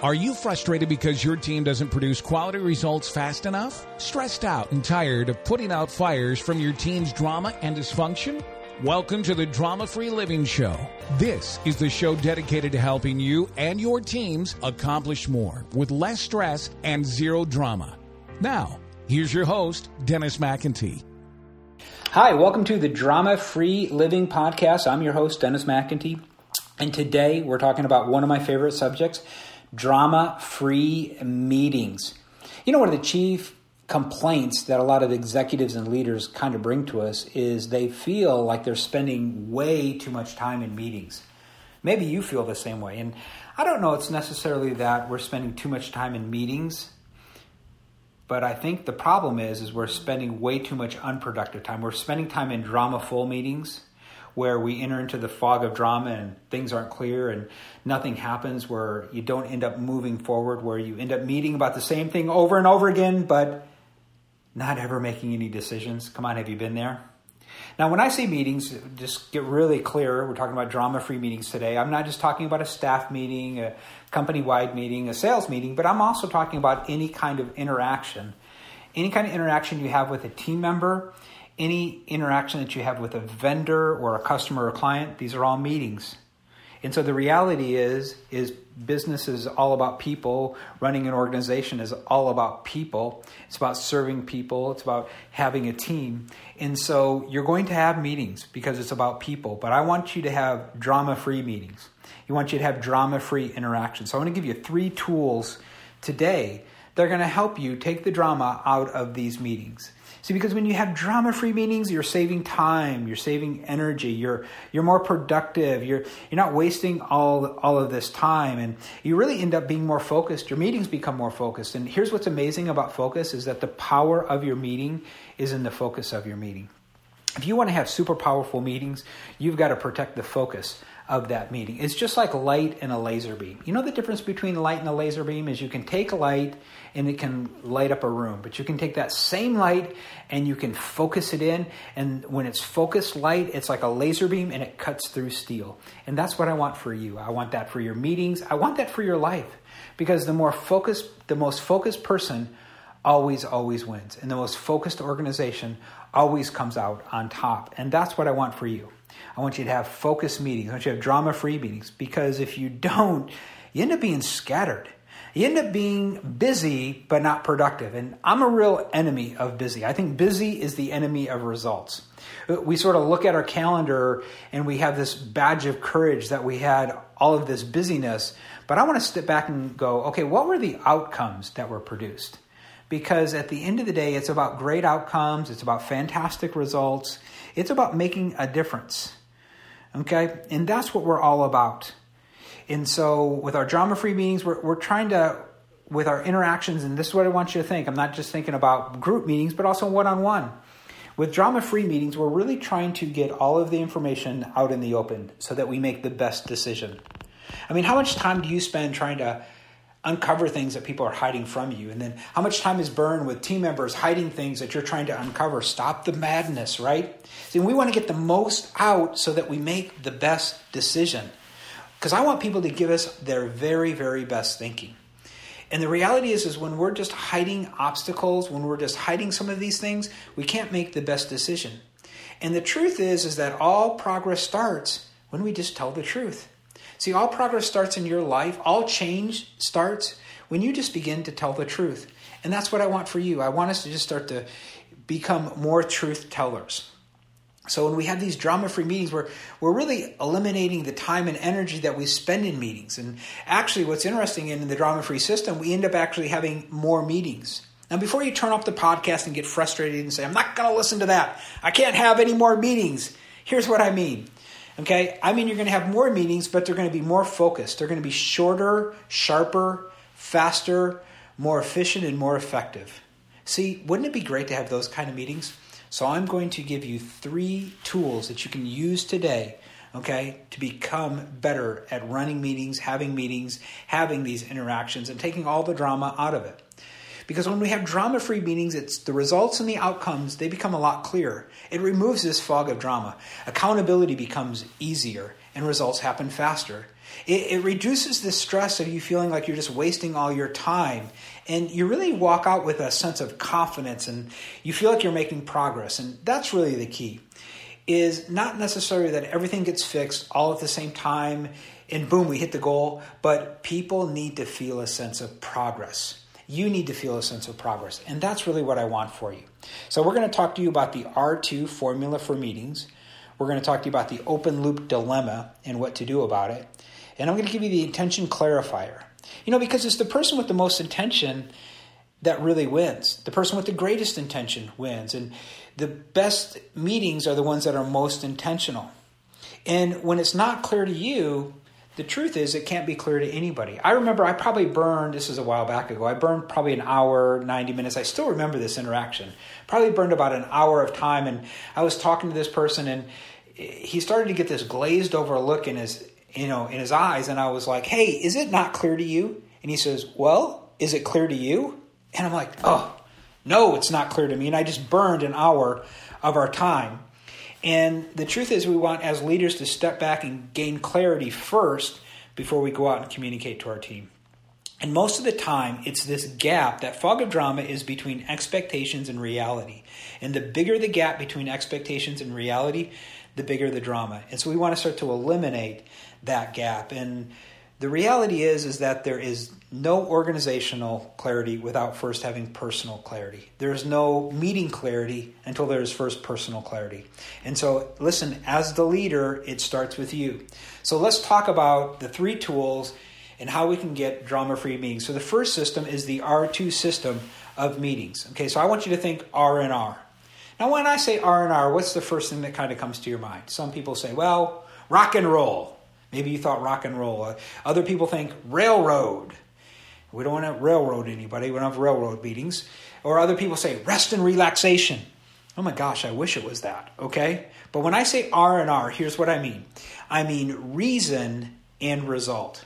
Are you frustrated because your team doesn't produce quality results fast enough? Stressed out and tired of putting out fires from your team's drama and dysfunction? Welcome to the Drama Free Living Show. This is the show dedicated to helping you and your teams accomplish more with less stress and zero drama. Now, here's your host, Dennis McIntee. Hi, welcome to the Drama Free Living Podcast. I'm your host, Dennis McIntee. And today we're talking about one of my favorite subjects drama free meetings. You know, one of the chief complaints that a lot of executives and leaders kind of bring to us is they feel like they're spending way too much time in meetings. Maybe you feel the same way. And I don't know it's necessarily that we're spending too much time in meetings, but I think the problem is is we're spending way too much unproductive time. We're spending time in drama full meetings where we enter into the fog of drama and things aren't clear and nothing happens, where you don't end up moving forward, where you end up meeting about the same thing over and over again, but not ever making any decisions. Come on, have you been there? Now, when I say meetings, just get really clear. We're talking about drama free meetings today. I'm not just talking about a staff meeting, a company wide meeting, a sales meeting, but I'm also talking about any kind of interaction. Any kind of interaction you have with a team member, any interaction that you have with a vendor or a customer or client, these are all meetings. And so the reality is is business is all about people. Running an organization is all about people. It's about serving people. It's about having a team. And so you're going to have meetings because it's about people. But I want you to have drama-free meetings. You want you to have drama-free interactions. So I want to give you three tools today that are going to help you take the drama out of these meetings. See, because when you have drama-free meetings, you're saving time, you're saving energy, you're you're more productive, you're you're not wasting all all of this time, and you really end up being more focused. Your meetings become more focused. And here's what's amazing about focus is that the power of your meeting is in the focus of your meeting. If you want to have super powerful meetings, you've got to protect the focus of that meeting. It's just like light and a laser beam. You know the difference between light and a laser beam is you can take light and it can light up a room, but you can take that same light and you can focus it in and when it's focused light, it's like a laser beam and it cuts through steel. And that's what I want for you. I want that for your meetings. I want that for your life. Because the more focused the most focused person always always wins and the most focused organization always comes out on top. And that's what I want for you. I want you to have focused meetings. I want you to have drama free meetings because if you don't, you end up being scattered. You end up being busy but not productive. And I'm a real enemy of busy. I think busy is the enemy of results. We sort of look at our calendar and we have this badge of courage that we had all of this busyness. But I want to step back and go, okay, what were the outcomes that were produced? Because at the end of the day, it's about great outcomes, it's about fantastic results, it's about making a difference. Okay? And that's what we're all about. And so with our drama free meetings, we're, we're trying to, with our interactions, and this is what I want you to think. I'm not just thinking about group meetings, but also one on one. With drama free meetings, we're really trying to get all of the information out in the open so that we make the best decision. I mean, how much time do you spend trying to uncover things that people are hiding from you? And then how much time is burned with team members hiding things that you're trying to uncover? Stop the madness, right? See, we want to get the most out so that we make the best decision. Because I want people to give us their very, very best thinking. And the reality is, is when we're just hiding obstacles, when we're just hiding some of these things, we can't make the best decision. And the truth is, is that all progress starts when we just tell the truth. See, all progress starts in your life, all change starts when you just begin to tell the truth. And that's what I want for you. I want us to just start to become more truth tellers. So when we have these drama-free meetings, we're we're really eliminating the time and energy that we spend in meetings. And actually, what's interesting in the drama-free system, we end up actually having more meetings. Now, before you turn off the podcast and get frustrated and say, "I'm not going to listen to that. I can't have any more meetings," here's what I mean. Okay, I mean you're going to have more meetings, but they're going to be more focused. They're going to be shorter, sharper, faster, more efficient, and more effective. See, wouldn't it be great to have those kind of meetings? So I'm going to give you three tools that you can use today, okay, to become better at running meetings, having meetings, having these interactions, and taking all the drama out of it. Because when we have drama free meetings, it's the results and the outcomes, they become a lot clearer. It removes this fog of drama. Accountability becomes easier and results happen faster. It, it reduces the stress of you feeling like you're just wasting all your time. And you really walk out with a sense of confidence and you feel like you're making progress. And that's really the key. Is not necessarily that everything gets fixed all at the same time and boom, we hit the goal, but people need to feel a sense of progress. You need to feel a sense of progress. And that's really what I want for you. So, we're going to talk to you about the R2 formula for meetings. We're going to talk to you about the open loop dilemma and what to do about it. And I'm going to give you the intention clarifier. You know, because it's the person with the most intention that really wins. The person with the greatest intention wins. And the best meetings are the ones that are most intentional. And when it's not clear to you, the truth is it can't be clear to anybody. I remember I probably burned, this is a while back ago, I burned probably an hour, 90 minutes. I still remember this interaction. Probably burned about an hour of time. And I was talking to this person and he started to get this glazed over look in his you know, in his eyes. And I was like, hey, is it not clear to you? And he says, well, is it clear to you? And I'm like, oh, no, it's not clear to me. And I just burned an hour of our time. And the truth is, we want as leaders to step back and gain clarity first before we go out and communicate to our team. And most of the time, it's this gap that fog of drama is between expectations and reality. And the bigger the gap between expectations and reality, the bigger the drama. And so we want to start to eliminate that gap. And the reality is is that there is no organizational clarity without first having personal clarity. There is no meeting clarity until there is first personal clarity. And so, listen, as the leader, it starts with you. So, let's talk about the three tools and how we can get drama free meetings. So, the first system is the R2 system of meetings. Okay, so I want you to think R and R. Now, when I say R and R, what's the first thing that kind of comes to your mind? Some people say, well, rock and roll. Maybe you thought rock and roll. Uh, other people think railroad. We don't want to railroad anybody. We don't have railroad meetings. Or other people say rest and relaxation. Oh my gosh, I wish it was that. Okay? But when I say R and R, here's what I mean. I mean reason and result.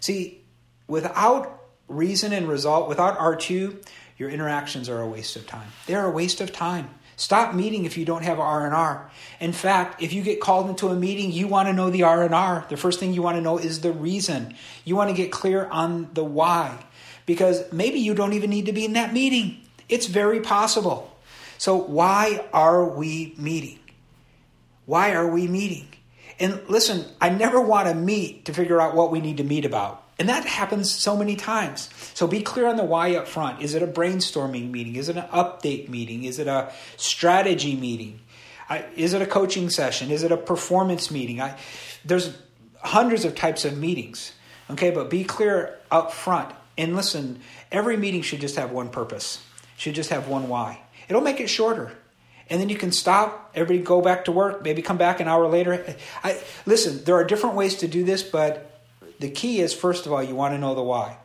See, without reason and result, without R2, your interactions are a waste of time. They're a waste of time. Stop meeting if you don't have R&R. In fact, if you get called into a meeting, you want to know the R&R. The first thing you want to know is the reason. You want to get clear on the why because maybe you don't even need to be in that meeting. It's very possible. So why are we meeting? Why are we meeting? And listen, I never want to meet to figure out what we need to meet about. And that happens so many times. So be clear on the why up front. Is it a brainstorming meeting? Is it an update meeting? Is it a strategy meeting? I, is it a coaching session? Is it a performance meeting? I, there's hundreds of types of meetings. Okay, but be clear up front. And listen, every meeting should just have one purpose, should just have one why. It'll make it shorter. And then you can stop, everybody go back to work, maybe come back an hour later. I, listen, there are different ways to do this, but the key is first of all, you want to know the why.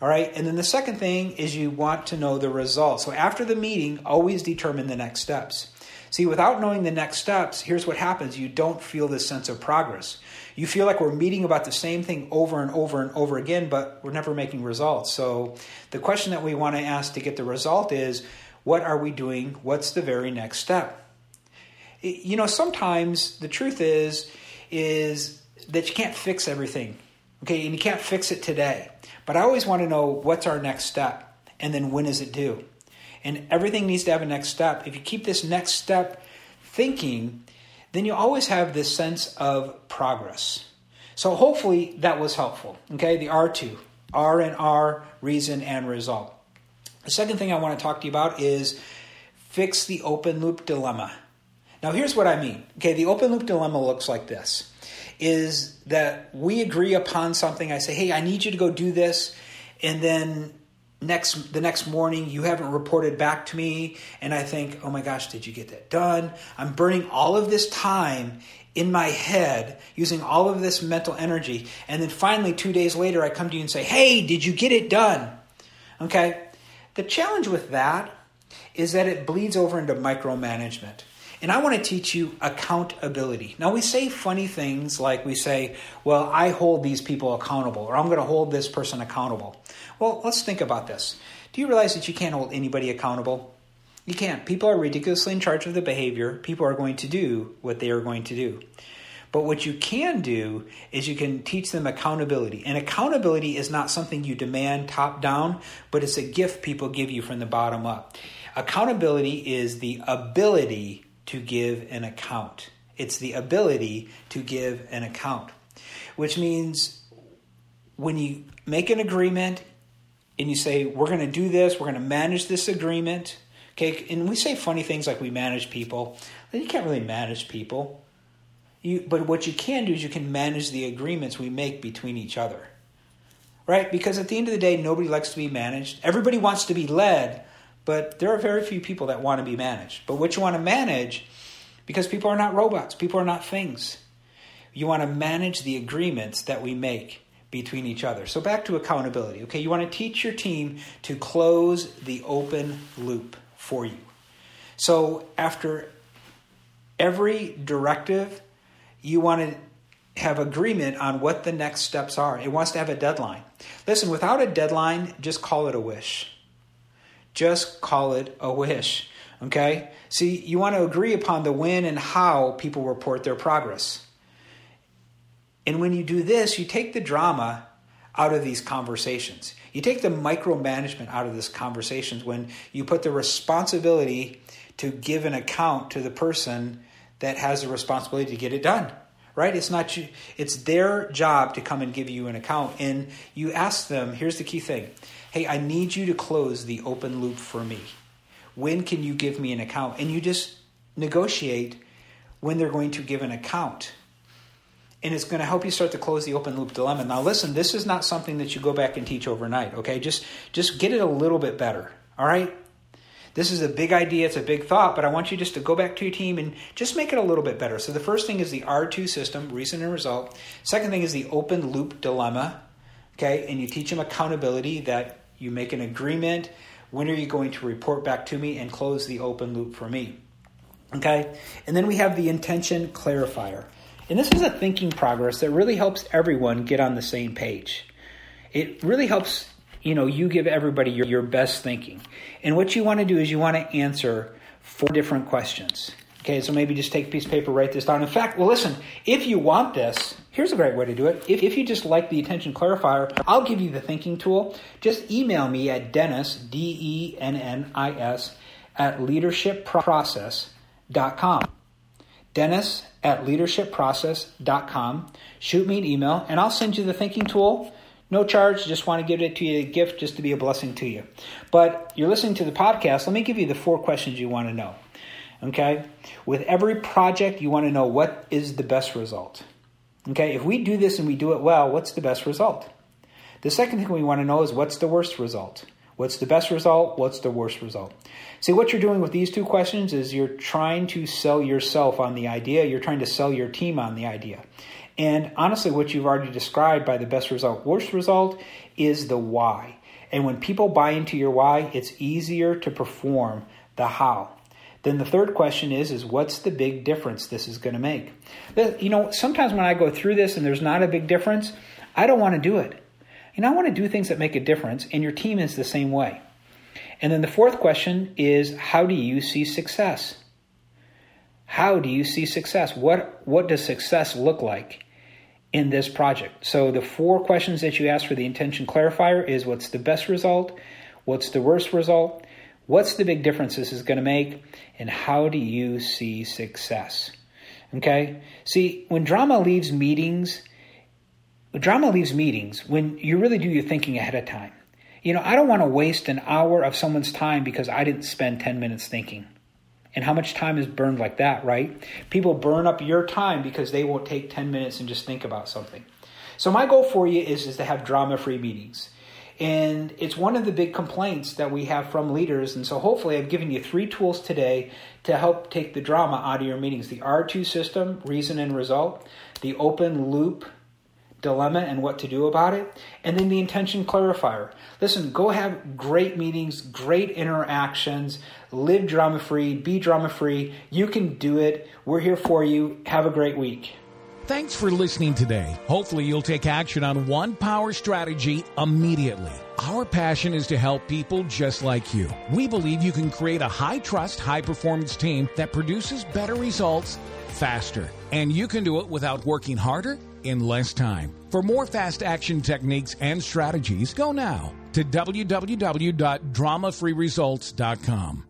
All right. And then the second thing is you want to know the result. So after the meeting, always determine the next steps. See, without knowing the next steps, here's what happens you don't feel this sense of progress. You feel like we're meeting about the same thing over and over and over again, but we're never making results. So the question that we want to ask to get the result is what are we doing? What's the very next step? You know, sometimes the truth is is that you can't fix everything Okay, and you can't fix it today. But I always want to know what's our next step and then when is it due? And everything needs to have a next step. If you keep this next step thinking, then you always have this sense of progress. So hopefully that was helpful. Okay, the R2, R and R, reason and result. The second thing I want to talk to you about is fix the open loop dilemma. Now here's what I mean. Okay, the open loop dilemma looks like this is that we agree upon something. I say, hey, I need you to go do this. And then next the next morning you haven't reported back to me. And i think oh my gosh did you get that done? I'm burning all of this time in my head using all of this mental energy. And then finally 2 days later i come to you and say hey did you get it done? Okay? The challenge with that is that it bleeds over into micromanagement and I want to teach you accountability. Now, we say funny things like we say, well, I hold these people accountable, or I'm going to hold this person accountable. Well, let's think about this. Do you realize that you can't hold anybody accountable? You can't. People are ridiculously in charge of the behavior. People are going to do what they are going to do. But what you can do is you can teach them accountability. And accountability is not something you demand top down, but it's a gift people give you from the bottom up. Accountability is the ability to give an account. It's the ability to give an account, which means when you make an agreement and you say, We're going to do this, we're going to manage this agreement. Okay, and we say funny things like we manage people. You can't really manage people. You, but what you can do is you can manage the agreements we make between each other. Right? Because at the end of the day, nobody likes to be managed. Everybody wants to be led, but there are very few people that want to be managed. But what you want to manage, because people are not robots, people are not things. You want to manage the agreements that we make between each other. So back to accountability. Okay, you want to teach your team to close the open loop for you. So after every directive you want to have agreement on what the next steps are. It wants to have a deadline. Listen, without a deadline, just call it a wish. Just call it a wish. Okay? See, you want to agree upon the when and how people report their progress. And when you do this, you take the drama out of these conversations. You take the micromanagement out of these conversations when you put the responsibility to give an account to the person that has the responsibility to get it done right? It's not you it's their job to come and give you an account and you ask them here's the key thing. Hey i need you to close the open loop for me. When can you give me an account? And you just negotiate when they're going to give an account. And it's going to help you start to close the open loop dilemma. Now listen this is not something that you go back and teach overnight okay? Just just get it a little bit better all right this is a big idea, it's a big thought, but I want you just to go back to your team and just make it a little bit better. So the first thing is the R2 system, reason and result. Second thing is the open loop dilemma. Okay, and you teach them accountability that you make an agreement. When are you going to report back to me and close the open loop for me? Okay, and then we have the intention clarifier. And this is a thinking progress that really helps everyone get on the same page. It really helps you know, you give everybody your, your best thinking. And what you want to do is you want to answer four different questions. Okay, so maybe just take a piece of paper, write this down. In fact, well, listen, if you want this, here's a great way to do it. If, if you just like the intention clarifier, I'll give you the thinking tool. Just email me at Dennis, D E N N I S, at leadershipprocess.com. Dennis at leadershipprocess.com. Shoot me an email, and I'll send you the thinking tool no charge, just want to give it to you a gift just to be a blessing to you. But you're listening to the podcast, let me give you the four questions you want to know. Okay? With every project, you want to know what is the best result. Okay? If we do this and we do it well, what's the best result? The second thing we want to know is what's the worst result? What's the best result? What's the worst result? See, what you're doing with these two questions is you're trying to sell yourself on the idea, you're trying to sell your team on the idea. And honestly, what you've already described by the best result, worst result is the why. And when people buy into your why, it's easier to perform the how. Then the third question is is what's the big difference this is going to make? You know, sometimes when I go through this and there's not a big difference, I don't want to do it. Know, I want to do things that make a difference, and your team is the same way. And then the fourth question is how do you see success? How do you see success? What what does success look like? In this project. So the four questions that you ask for the intention clarifier is what's the best result, what's the worst result, what's the big difference this is going to make, and how do you see success? Okay? See, when drama leaves meetings, drama leaves meetings when you really do your thinking ahead of time. You know, I don't want to waste an hour of someone's time because I didn't spend 10 minutes thinking. And how much time is burned like that, right? People burn up your time because they won't take 10 minutes and just think about something. So my goal for you is, is to have drama-free meetings. And it's one of the big complaints that we have from leaders. And so hopefully I've given you three tools today to help take the drama out of your meetings. The R2 system, reason and result, the open loop dilemma and what to do about it, and then the intention clarifier. Listen, go have great meetings, great interactions, live drama free, be drama free. You can do it. We're here for you. Have a great week. Thanks for listening today. Hopefully, you'll take action on one power strategy immediately. Our passion is to help people just like you. We believe you can create a high trust, high performance team that produces better results faster. And you can do it without working harder in less time. For more fast action techniques and strategies, go now to www.dramafreeresults.com.